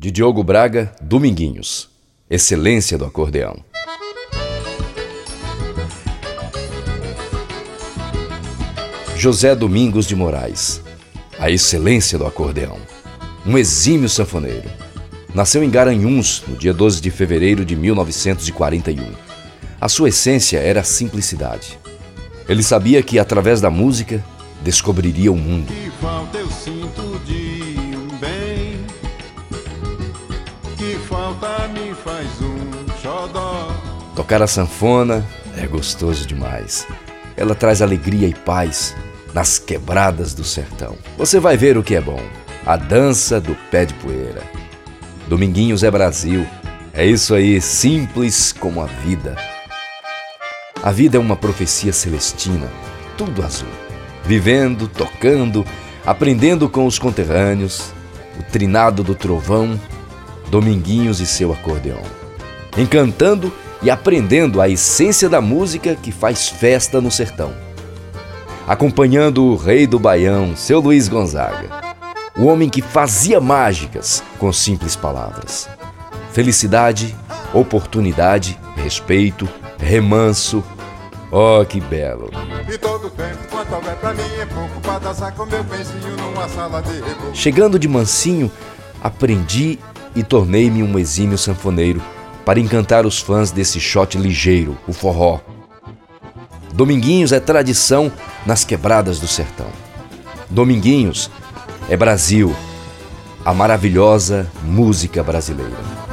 De Diogo Braga, Dominguinhos. Excelência do acordeão. José Domingos de Moraes. A excelência do acordeão. Um exímio sanfoneiro. Nasceu em Garanhuns no dia 12 de fevereiro de 1941. A sua essência era a simplicidade. Ele sabia que através da música descobriria o mundo. Que falta eu sinto de falta me faz um xodó. Tocar a sanfona é gostoso demais. Ela traz alegria e paz nas quebradas do sertão. Você vai ver o que é bom. A dança do pé de poeira. Dominguinhos é Brasil. É isso aí, simples como a vida. A vida é uma profecia celestina, tudo azul. Vivendo, tocando, aprendendo com os conterrâneos, o trinado do trovão, Dominguinhos e seu acordeão. Encantando e aprendendo a essência da música que faz festa no sertão acompanhando o rei do Baião, seu Luiz Gonzaga, o homem que fazia mágicas com simples palavras. Felicidade, oportunidade, respeito, remanso. Oh, que belo! E todo tempo, quanto houver pra mim, é pouco pra dançar com meu pensinho numa sala de reboco. Chegando de mansinho, aprendi e tornei-me um exímio sanfoneiro para encantar os fãs desse shot ligeiro, o forró. Dominguinhos é tradição nas quebradas do sertão. Dominguinhos é Brasil, a maravilhosa música brasileira.